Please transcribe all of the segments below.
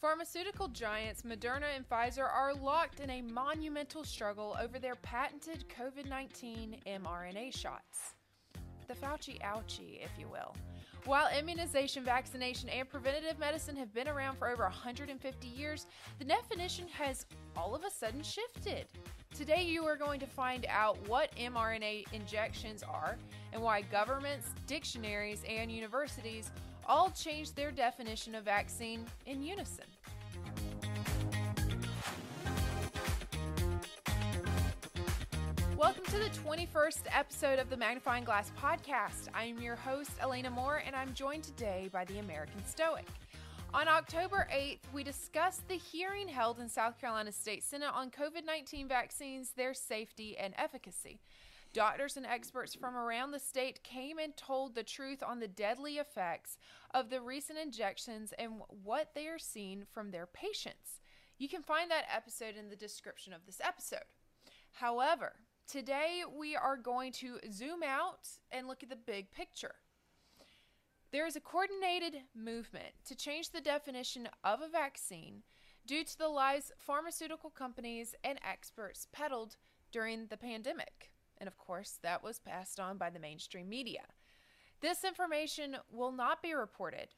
Pharmaceutical giants Moderna and Pfizer are locked in a monumental struggle over their patented COVID 19 mRNA shots. The Fauci ouchie, if you will. While immunization, vaccination, and preventative medicine have been around for over 150 years, the definition has all of a sudden shifted. Today, you are going to find out what mRNA injections are and why governments, dictionaries, and universities all changed their definition of vaccine in unison. Welcome to the 21st episode of the Magnifying Glass podcast. I'm your host, Elena Moore, and I'm joined today by the American Stoic. On October 8th, we discussed the hearing held in South Carolina State Senate on COVID 19 vaccines, their safety, and efficacy. Doctors and experts from around the state came and told the truth on the deadly effects of the recent injections and what they are seeing from their patients. You can find that episode in the description of this episode. However, today we are going to zoom out and look at the big picture. There is a coordinated movement to change the definition of a vaccine due to the lies pharmaceutical companies and experts peddled during the pandemic. And of course, that was passed on by the mainstream media. This information will not be reported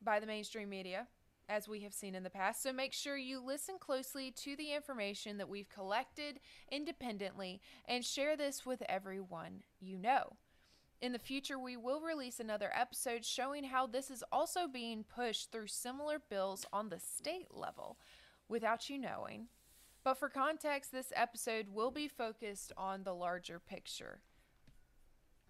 by the mainstream media, as we have seen in the past, so make sure you listen closely to the information that we've collected independently and share this with everyone you know. In the future, we will release another episode showing how this is also being pushed through similar bills on the state level without you knowing. But for context, this episode will be focused on the larger picture.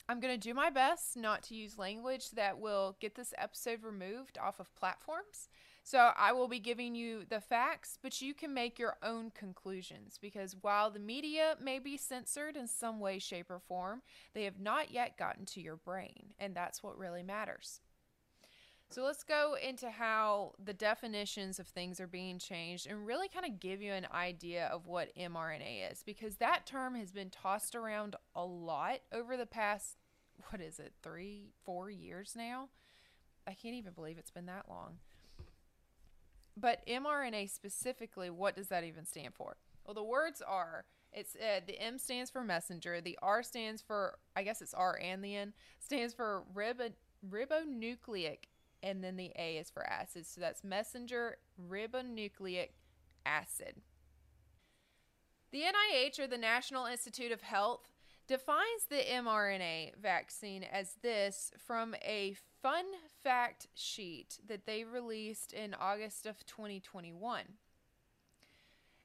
I'm going to do my best not to use language that will get this episode removed off of platforms. So I will be giving you the facts, but you can make your own conclusions because while the media may be censored in some way, shape, or form, they have not yet gotten to your brain, and that's what really matters. So let's go into how the definitions of things are being changed and really kind of give you an idea of what mRNA is because that term has been tossed around a lot over the past, what is it, three, four years now? I can't even believe it's been that long. But mRNA specifically, what does that even stand for? Well, the words are it's uh, the M stands for messenger, the R stands for I guess it's R and the N stands for ribo- ribonucleic and then the A is for acid. So that's messenger ribonucleic acid. The NIH, or the National Institute of Health, defines the mRNA vaccine as this from a fun fact sheet that they released in August of 2021.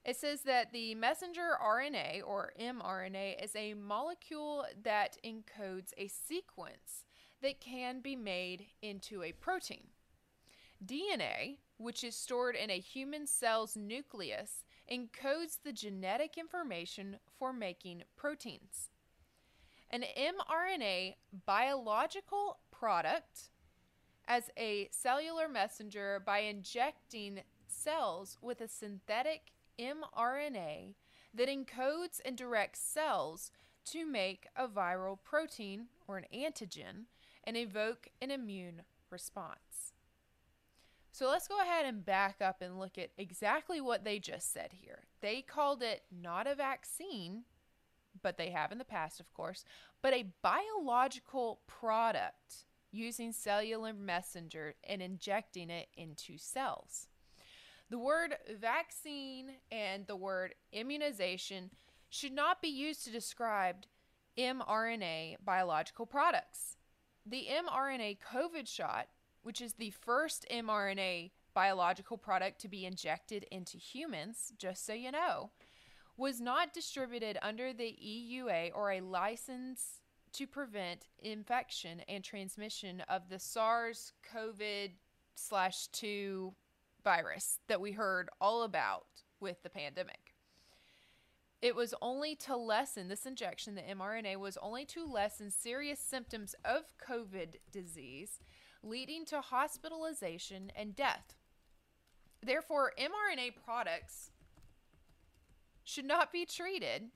It says that the messenger RNA or mRNA is a molecule that encodes a sequence that can be made into a protein. DNA, which is stored in a human cell's nucleus, encodes the genetic information for making proteins. An mRNA biological product as a cellular messenger by injecting cells with a synthetic mRNA that encodes and directs cells to make a viral protein or an antigen and evoke an immune response. So let's go ahead and back up and look at exactly what they just said here. They called it not a vaccine, but they have in the past, of course, but a biological product using cellular messenger and injecting it into cells. The word vaccine and the word immunization should not be used to describe mRNA biological products. The mRNA COVID shot, which is the first mRNA biological product to be injected into humans, just so you know, was not distributed under the EUA or a license to prevent infection and transmission of the SARS CoV slash 2 virus that we heard all about with the pandemic. It was only to lessen this injection, the mRNA was only to lessen serious symptoms of COVID disease, leading to hospitalization and death. Therefore, mRNA products should not be treated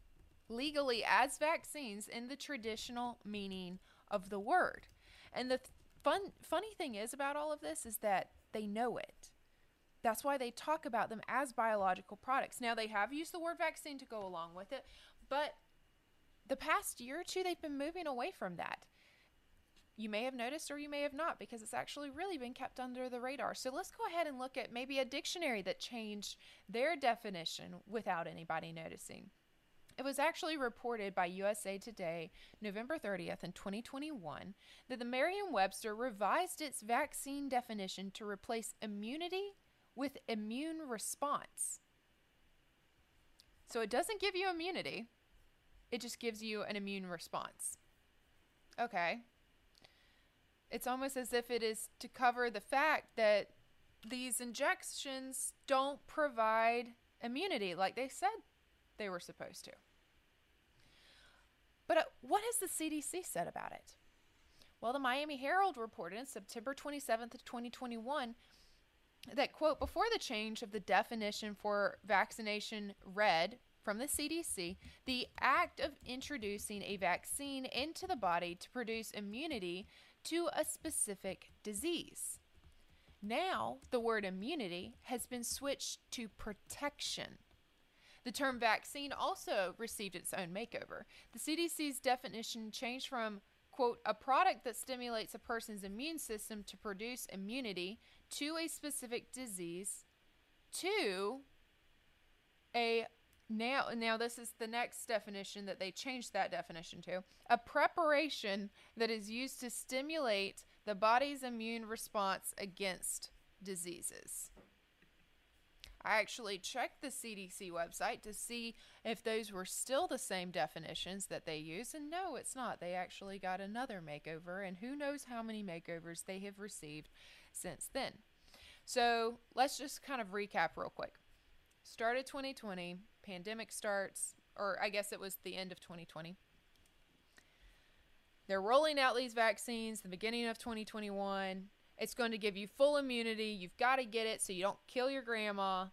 legally as vaccines in the traditional meaning of the word. And the fun funny thing is about all of this is that they know it. That's why they talk about them as biological products. Now, they have used the word vaccine to go along with it, but the past year or two, they've been moving away from that. You may have noticed or you may have not because it's actually really been kept under the radar. So let's go ahead and look at maybe a dictionary that changed their definition without anybody noticing. It was actually reported by USA Today, November 30th in 2021, that the Merriam-Webster revised its vaccine definition to replace immunity with immune response. So it doesn't give you immunity, it just gives you an immune response. Okay. It's almost as if it is to cover the fact that these injections don't provide immunity like they said they were supposed to. But uh, what has the CDC said about it? Well, the Miami Herald reported in September 27th of 2021 that quote before the change of the definition for vaccination read from the CDC, the act of introducing a vaccine into the body to produce immunity to a specific disease. Now, the word immunity has been switched to protection. The term vaccine also received its own makeover. The CDC's definition changed from, quote, a product that stimulates a person's immune system to produce immunity to a specific disease to a now now this is the next definition that they changed that definition to a preparation that is used to stimulate the body's immune response against diseases I actually checked the CDC website to see if those were still the same definitions that they use, and no, it's not. They actually got another makeover, and who knows how many makeovers they have received since then. So let's just kind of recap real quick. Started 2020, pandemic starts, or I guess it was the end of 2020. They're rolling out these vaccines the beginning of 2021. It's going to give you full immunity. You've got to get it so you don't kill your grandma.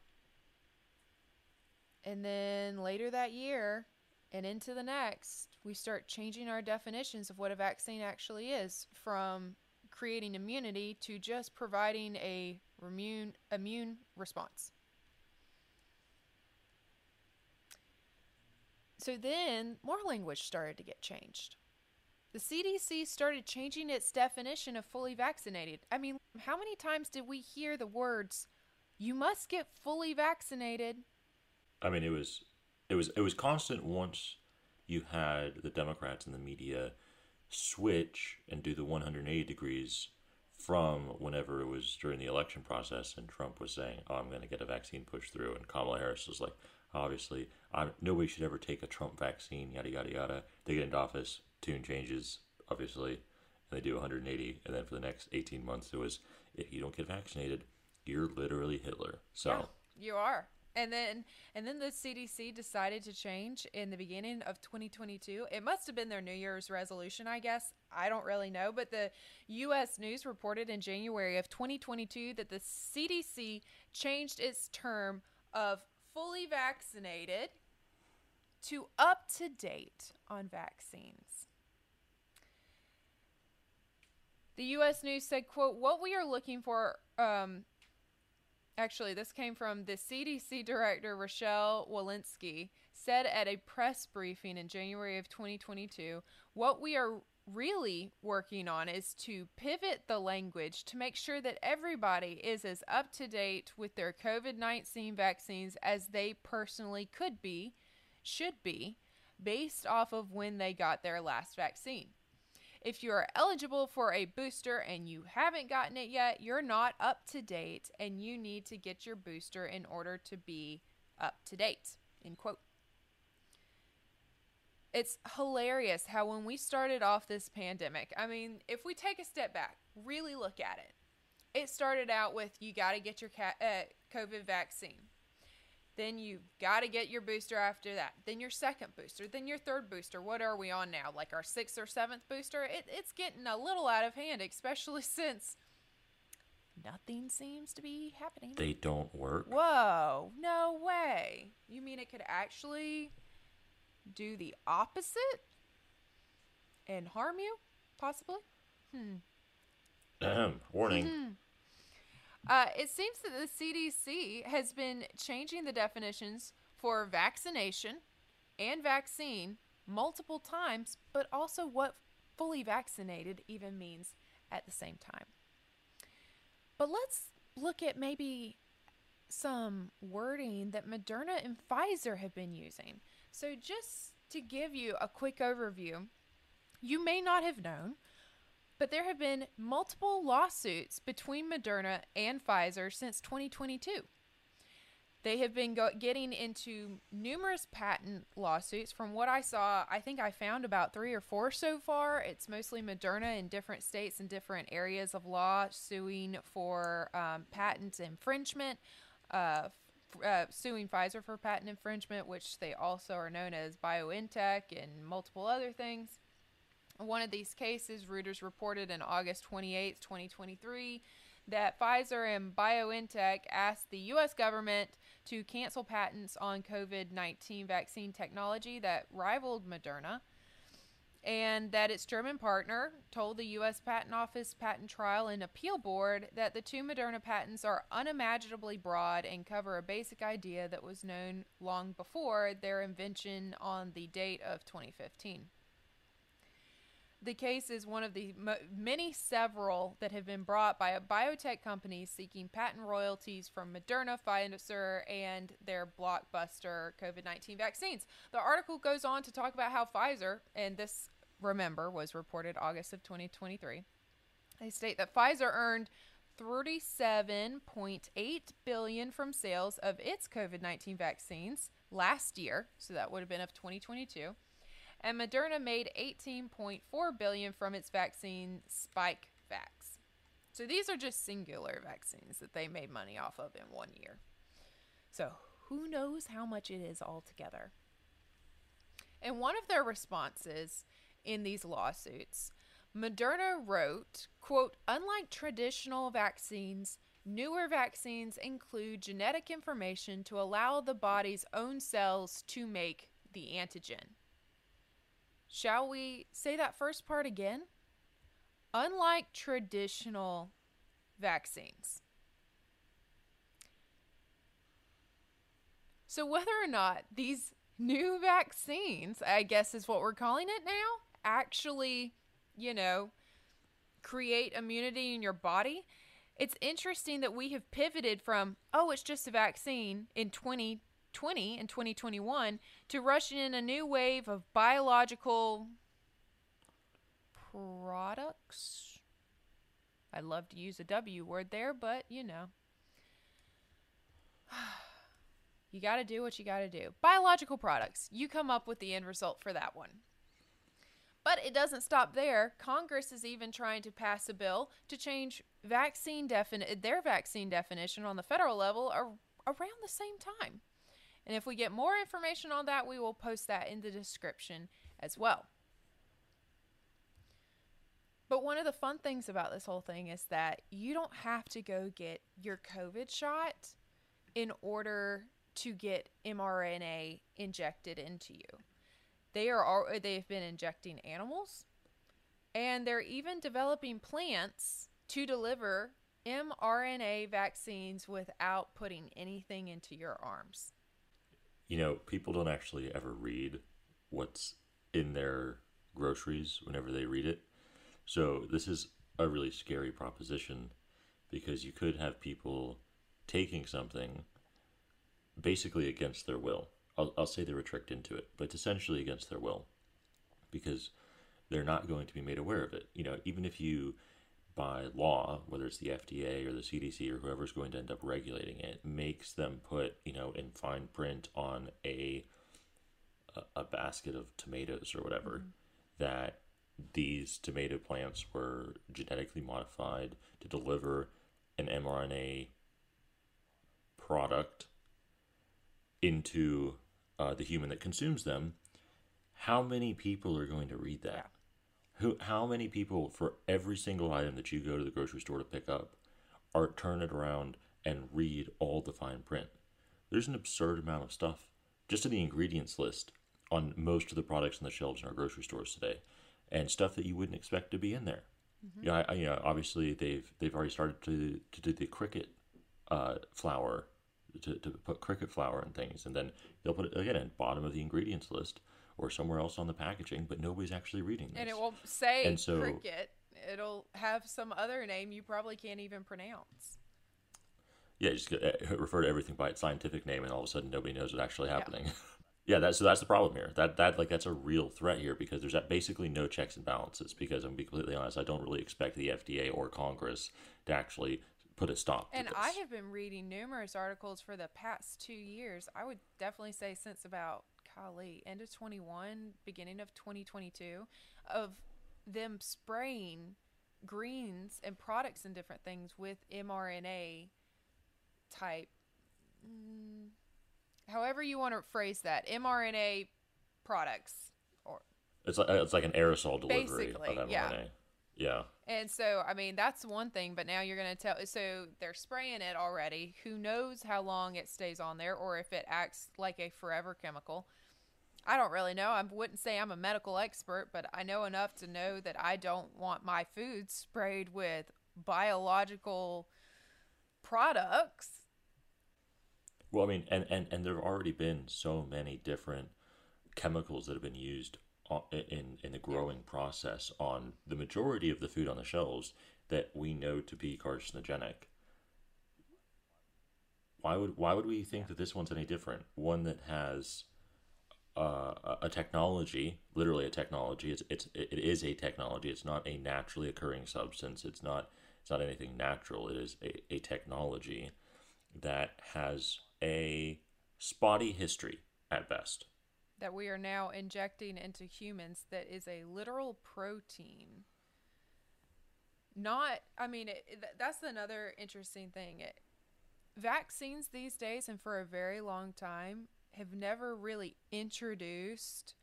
And then later that year and into the next, we start changing our definitions of what a vaccine actually is from creating immunity to just providing a immune immune response. So then more language started to get changed. The CDC started changing its definition of fully vaccinated. I mean, how many times did we hear the words, you must get fully vaccinated? I mean, it was it was it was constant once you had the Democrats and the media switch and do the 180 degrees from whenever it was during the election process and Trump was saying, "Oh, I'm going to get a vaccine pushed through," and Kamala Harris was like, "Obviously, I'm, nobody should ever take a Trump vaccine." Yada yada yada. They get into office, tune changes, obviously, and they do 180, and then for the next 18 months, it was, "If you don't get vaccinated, you're literally Hitler." So yeah, you are and then and then the CDC decided to change in the beginning of 2022. It must have been their New Year's resolution, I guess. I don't really know, but the US News reported in January of 2022 that the CDC changed its term of fully vaccinated to up to date on vaccines. The U.S. News said, "quote What we are looking for um, actually, this came from the CDC director, Rochelle Walensky, said at a press briefing in January of 2022 what we are really working on is to pivot the language to make sure that everybody is as up to date with their COVID 19 vaccines as they personally could be, should be, based off of when they got their last vaccine. If you are eligible for a booster and you haven't gotten it yet, you're not up to date and you need to get your booster in order to be up to date. End quote. It's hilarious how when we started off this pandemic, I mean, if we take a step back, really look at it. It started out with you got to get your uh, COVID vaccine. Then you've got to get your booster after that. Then your second booster. Then your third booster. What are we on now? Like our sixth or seventh booster? It, it's getting a little out of hand, especially since nothing seems to be happening. They don't work. Whoa, no way. You mean it could actually do the opposite and harm you, possibly? Hmm. Ahem. Warning. Uh, it seems that the CDC has been changing the definitions for vaccination and vaccine multiple times, but also what fully vaccinated even means at the same time. But let's look at maybe some wording that Moderna and Pfizer have been using. So, just to give you a quick overview, you may not have known, but there have been multiple lawsuits between Moderna and Pfizer since 2022. They have been go- getting into numerous patent lawsuits. From what I saw, I think I found about three or four so far. It's mostly Moderna in different states and different areas of law suing for um, patent infringement, uh, f- uh, suing Pfizer for patent infringement, which they also are known as BioNTech and multiple other things. One of these cases, Reuters reported in August 28, 2023, that Pfizer and BioNTech asked the U.S. government to cancel patents on COVID 19 vaccine technology that rivaled Moderna, and that its German partner told the U.S. Patent Office Patent Trial and Appeal Board that the two Moderna patents are unimaginably broad and cover a basic idea that was known long before their invention on the date of 2015 the case is one of the many several that have been brought by a biotech companies seeking patent royalties from Moderna, Pfizer, and their blockbuster COVID 19 vaccines. The article goes on to talk about how Pfizer, and this, remember, was reported August of 2023. They state that Pfizer earned 37.8 billion from sales of its COVID-19 vaccines last year, so that would have been of 2022 and Moderna made 18.4 billion from its vaccine Spike Vax. So these are just singular vaccines that they made money off of in one year. So who knows how much it is altogether? In one of their responses in these lawsuits, Moderna wrote, quote, unlike traditional vaccines, newer vaccines include genetic information to allow the body's own cells to make the antigen. Shall we say that first part again? Unlike traditional vaccines. So, whether or not these new vaccines, I guess is what we're calling it now, actually, you know, create immunity in your body, it's interesting that we have pivoted from, oh, it's just a vaccine in 20 2020 and 2021 to rush in a new wave of biological products. I'd love to use a W word there, but you know. you got to do what you got to do. Biological products. You come up with the end result for that one. But it doesn't stop there. Congress is even trying to pass a bill to change vaccine defini- their vaccine definition on the federal level ar- around the same time. And if we get more information on that, we will post that in the description as well. But one of the fun things about this whole thing is that you don't have to go get your COVID shot in order to get mRNA injected into you. They are they've been injecting animals and they're even developing plants to deliver mRNA vaccines without putting anything into your arms you know, people don't actually ever read what's in their groceries whenever they read it. So this is a really scary proposition because you could have people taking something basically against their will. I'll, I'll say they were tricked into it, but it's essentially against their will because they're not going to be made aware of it. You know, even if you by law, whether it's the FDA or the CDC or whoever's going to end up regulating it, makes them put, you know, in fine print on a a, a basket of tomatoes or whatever mm-hmm. that these tomato plants were genetically modified to deliver an mRNA product into uh, the human that consumes them. How many people are going to read that? Who, how many people for every single item that you go to the grocery store to pick up are turn it around and read all the fine print? There's an absurd amount of stuff just in the ingredients list on most of the products on the shelves in our grocery stores today, and stuff that you wouldn't expect to be in there. Mm-hmm. You know, I, you know, obviously they've they've already started to to do the cricket uh, flour to, to put cricket flour and things, and then they'll put it again at bottom of the ingredients list or somewhere else on the packaging, but nobody's actually reading this. And it won't say And so- cricket. It'll have some other name you probably can't even pronounce. Yeah, just uh, refer to everything by its scientific name, and all of a sudden nobody knows what's actually happening. Yeah, that's so that's the problem here. That that like that's a real threat here because there's basically no checks and balances. Because I'm be completely honest, I don't really expect the FDA or Congress to actually put a stop to And. I have been reading numerous articles for the past two years. I would definitely say since about golly, end of 21, beginning of 2022, of them spraying greens and products and different things with mRNA type, mm, however you want to phrase that, mRNA products. Or It's like it's like an aerosol delivery of mRNA. yeah. Yeah. And so, I mean, that's one thing, but now you're going to tell. So they're spraying it already. Who knows how long it stays on there or if it acts like a forever chemical? I don't really know. I wouldn't say I'm a medical expert, but I know enough to know that I don't want my food sprayed with biological products. Well, I mean, and, and, and there have already been so many different chemicals that have been used in, in the growing process on the majority of the food on the shelves that we know to be carcinogenic. Why would why would we think that this one's any different? One that has uh, a- technology, literally a technology. It's, it's it is a technology. It's not a naturally occurring substance. It's not it's not anything natural. It is a, a technology that has a spotty history at best. that we are now injecting into humans that is a literal protein. Not, I mean, it, th- that's another interesting thing. It, vaccines these days and for a very long time have never really introduced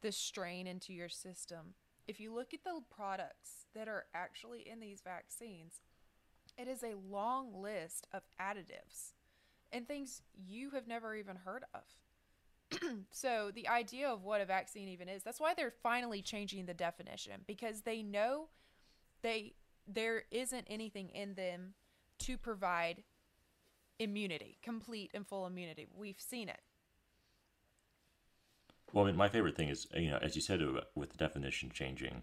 the strain into your system. If you look at the products that are actually in these vaccines, it is a long list of additives and things you have never even heard of. so the idea of what a vaccine even is that's why they're finally changing the definition because they know they there isn't anything in them to provide immunity complete and full immunity we've seen it Well, I mean, my favorite thing is, you know, as you said, uh, with the definition changing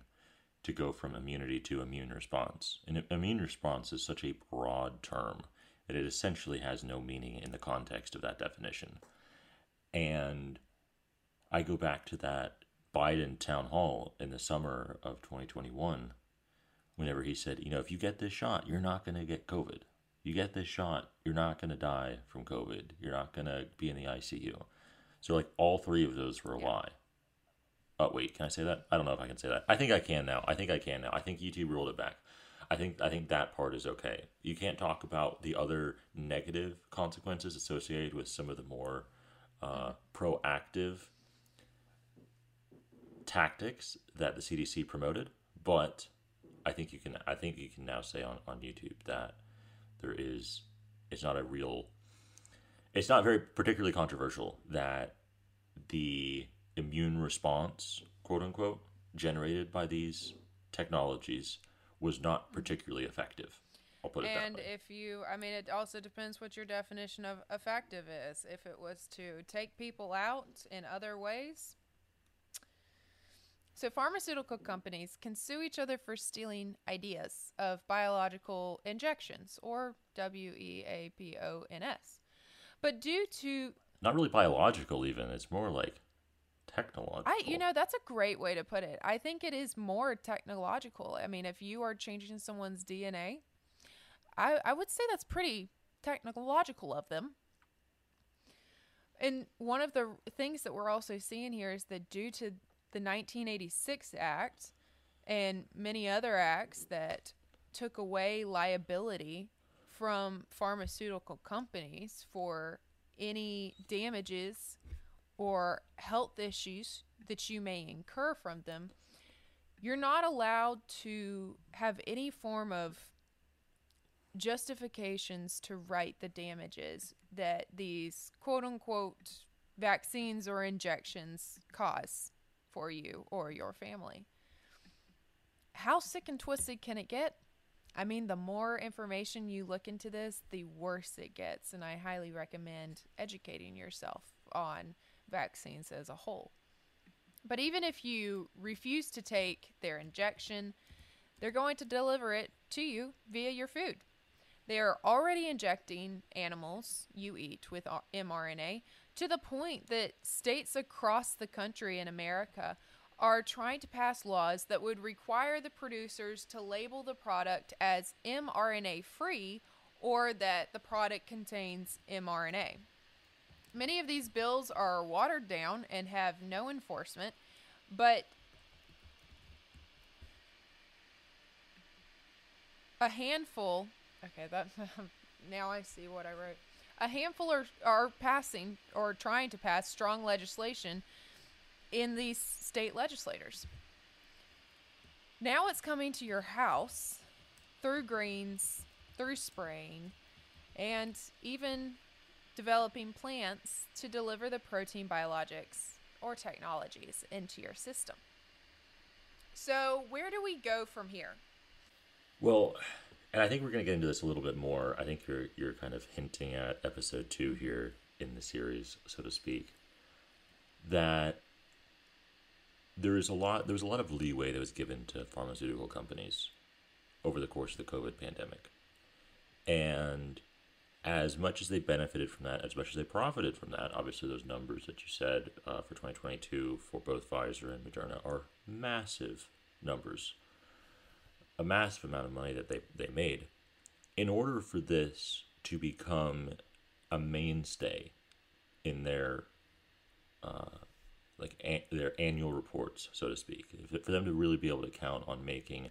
to go from immunity to immune response. And immune response is such a broad term that it essentially has no meaning in the context of that definition. And I go back to that Biden town hall in the summer of 2021, whenever he said, you know, if you get this shot, you're not going to get COVID. You get this shot, you're not going to die from COVID. You're not going to be in the ICU. So, like, all three of those were a Yeah. lie. Oh, wait, can I say that? I don't know if I can say that. I think I can now. I think I can now. I think YouTube ruled it back. I think I think that part is okay. You can't talk about the other negative consequences associated with some of the more uh, proactive tactics that the CDC promoted, but I think you can I think you can now say on, on YouTube that there is it's not a real it's not very particularly controversial that the immune response, quote unquote, generated by these technologies was not particularly effective. I'll put it and that way. And if you i mean it also depends what your definition of effective is if it was to take people out in other ways so pharmaceutical companies can sue each other for stealing ideas of biological injections or w-e-a-p-o-n-s but due to not really biological even. It's more like technological. I, you know, that's a great way to put it. I think it is more technological. I mean, if you are changing someone's DNA, I, I would say that's pretty technological of them. And one of the things that we're also seeing here is that due to the 1986 Act and many other acts that took away liability from pharmaceutical companies for any damages or health issues that you may incur from them, you're not allowed to have any form of justifications to write the damages that these quote unquote vaccines or injections cause for you or your family. How sick and twisted can it get? I mean, the more information you look into this, the worse it gets. And I highly recommend educating yourself on vaccines as a whole. But even if you refuse to take their injection, they're going to deliver it to you via your food. They are already injecting animals you eat with uh, mRNA to the point that states across the country in America are trying to pass laws that would require the producers to label the product as mRNA free or that the product contains mRNA. Many of these bills are watered down and have no enforcement, but a handful. Okay, that now I see what I wrote. A handful are, are passing or trying to pass strong legislation in these state legislators. Now it's coming to your house through greens, through spraying, and even developing plants to deliver the protein biologics or technologies into your system. So, where do we go from here? Well, and I think we're going to get into this a little bit more. I think you're you're kind of hinting at episode 2 here in the series, so to speak, that there is a lot there was a lot of leeway that was given to pharmaceutical companies over the course of the COVID pandemic. And as much as they benefited from that, as much as they profited from that, obviously those numbers that you said uh, for 2022 for both Pfizer and Moderna are massive numbers, a massive amount of money that they, they made. In order for this to become a mainstay in their uh, like their annual reports, so to speak, for them to really be able to count on making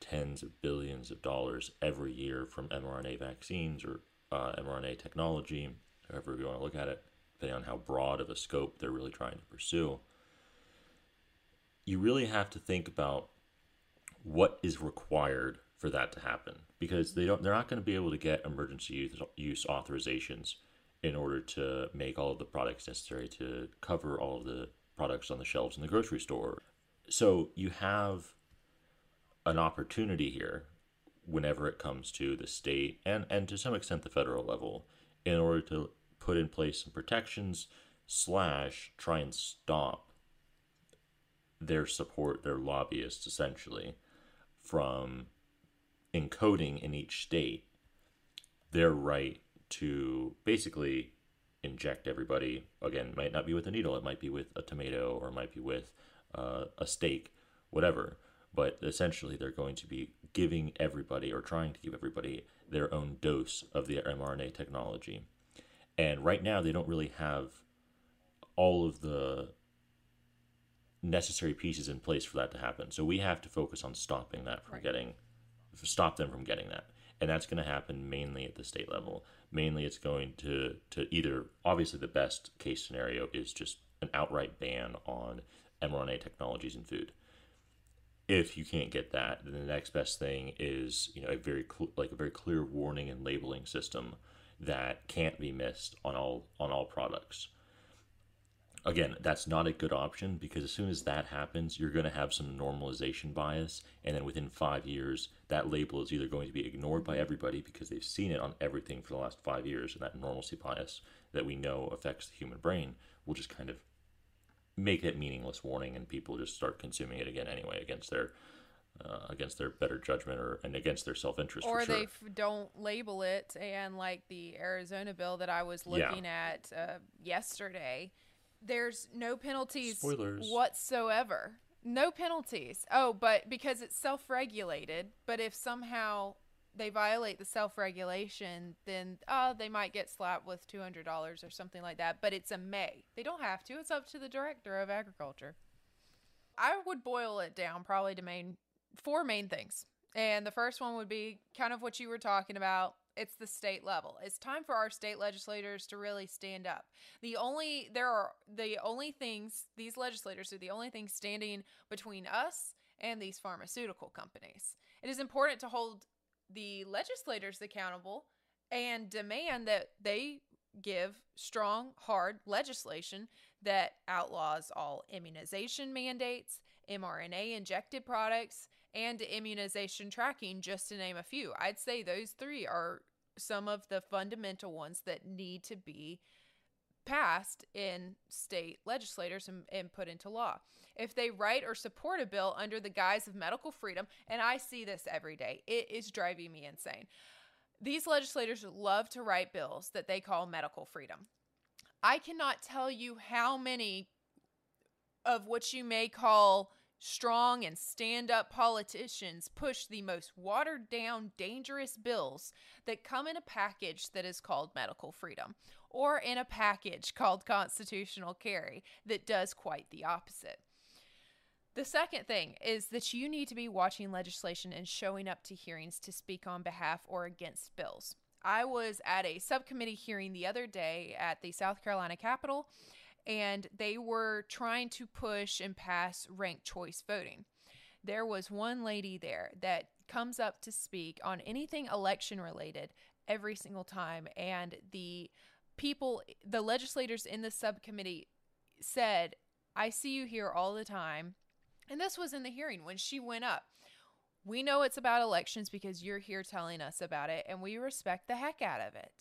tens of billions of dollars every year from mRNA vaccines or uh, mRNA technology, however you want to look at it, depending on how broad of a scope they're really trying to pursue, you really have to think about what is required for that to happen. Because they don't they're not going to be able to get emergency use, use authorizations in order to make all of the products necessary to cover all of the products on the shelves in the grocery store. So you have an opportunity here whenever it comes to the state and, and to some extent the federal level in order to put in place some protections slash try and stop their support their lobbyists essentially from encoding in each state their right to basically inject everybody again might not be with a needle it might be with a tomato or it might be with uh, a steak whatever but essentially they're going to be giving everybody or trying to give everybody their own dose of the mRNA technology. And right now they don't really have all of the necessary pieces in place for that to happen. So we have to focus on stopping that from right. getting stop them from getting that. And that's going to happen mainly at the state level. Mainly it's going to to either obviously the best case scenario is just an outright ban on mRNA technologies in food if you can't get that, then the next best thing is you know a very cl- like a very clear warning and labeling system that can't be missed on all on all products. Again, that's not a good option because as soon as that happens, you're going to have some normalization bias, and then within five years, that label is either going to be ignored by everybody because they've seen it on everything for the last five years, and that normalcy bias that we know affects the human brain will just kind of make that meaningless warning and people just start consuming it again anyway against their uh, against their better judgment or and against their self-interest or sure. they f- don't label it and like the arizona bill that i was looking yeah. at uh, yesterday there's no penalties Spoilers. whatsoever no penalties oh but because it's self-regulated but if somehow they violate the self-regulation, then uh, they might get slapped with two hundred dollars or something like that. But it's a may. They don't have to. It's up to the director of agriculture. I would boil it down probably to main four main things. And the first one would be kind of what you were talking about. It's the state level. It's time for our state legislators to really stand up. The only there are the only things these legislators are the only things standing between us and these pharmaceutical companies. It is important to hold the legislators accountable and demand that they give strong, hard legislation that outlaws all immunization mandates, mRNA injected products, and immunization tracking, just to name a few. I'd say those three are some of the fundamental ones that need to be passed in state legislators and, and, put into law. If they write or support a bill under the guise of medical freedom, and I see this every day, it is driving me insane. These legislators love to write bills that they call medical freedom. I cannot tell you how many of what you may call strong and stand up politicians push the most watered down, dangerous bills that come in a package that is called medical freedom or in a package called constitutional carry that does quite the opposite. The second thing is that you need to be watching legislation and showing up to hearings to speak on behalf or against bills. I was at a subcommittee hearing the other day at the South Carolina Capitol, and they were trying to push and pass ranked choice voting. There was one lady there that comes up to speak on anything election related every single time, and the people, the legislators in the subcommittee said, I see you here all the time. And this was in the hearing when she went up. We know it's about elections because you're here telling us about it, and we respect the heck out of it.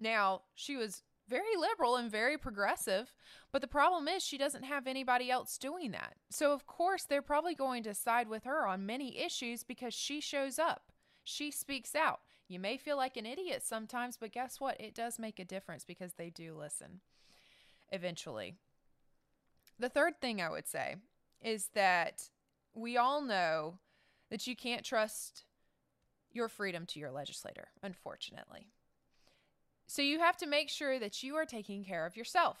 Now, she was very liberal and very progressive, but the problem is she doesn't have anybody else doing that. So, of course, they're probably going to side with her on many issues because she shows up. She speaks out. You may feel like an idiot sometimes, but guess what? It does make a difference because they do listen eventually. The third thing I would say is that we all know that you can't trust your freedom to your legislator, unfortunately. So you have to make sure that you are taking care of yourself.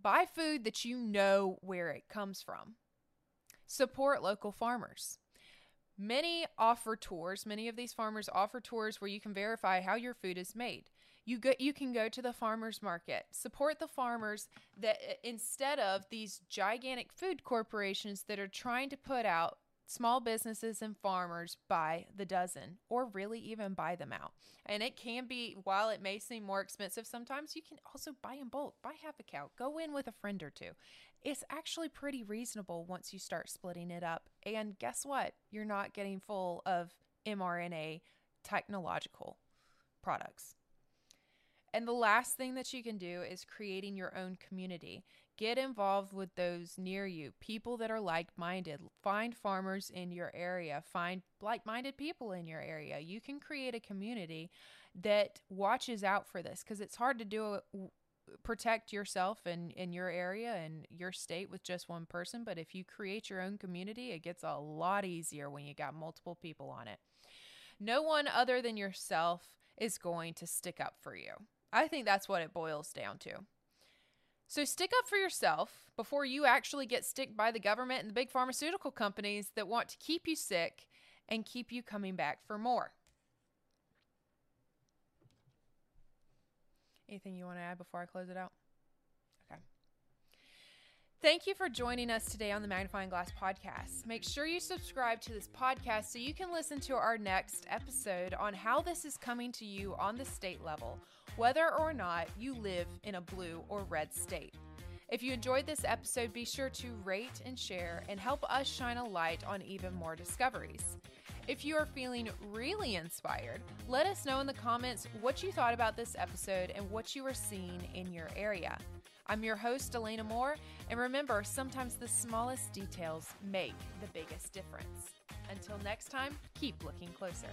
Buy food that you know where it comes from. Support local farmers. Many offer tours. Many of these farmers offer tours where you can verify how your food is made. You go, you can go to the farmers market. Support the farmers that instead of these gigantic food corporations that are trying to put out small businesses and farmers by the dozen or really even buy them out. And it can be, while it may seem more expensive sometimes, you can also buy in bulk, buy half a cow, go in with a friend or two. It's actually pretty reasonable once you start splitting it up. And guess what? You're not getting full of mRNA technological products. And the last thing that you can do is creating your own community. Get involved with those near you, people that are like minded. Find farmers in your area, find like minded people in your area. You can create a community that watches out for this because it's hard to do uh, it protect yourself and in, in your area and your state with just one person. But if you create your own community, it gets a lot easier when you got multiple people on it. No one other than yourself is going to stick up for you. I think that's what it boils down to. So stick up for yourself before you actually get sticked by the government and the big pharmaceutical companies that want to keep you sick and keep you coming back for more. Anything you want to add before I close it out? Okay. Thank you for joining us today on the Magnifying Glass podcast. Make sure you subscribe to this podcast so you can listen to our next episode on how this is coming to you on the state level whether or not you live in a blue or red state. If you enjoyed this episode, be sure to rate and share and help us shine a light on even more discoveries. If you are feeling really inspired, let us know in the comments what you thought about this episode and what you are seeing in your area. I'm your host, Elena Moore, and remember, sometimes the smallest details make the biggest difference. Until next time, keep looking closer.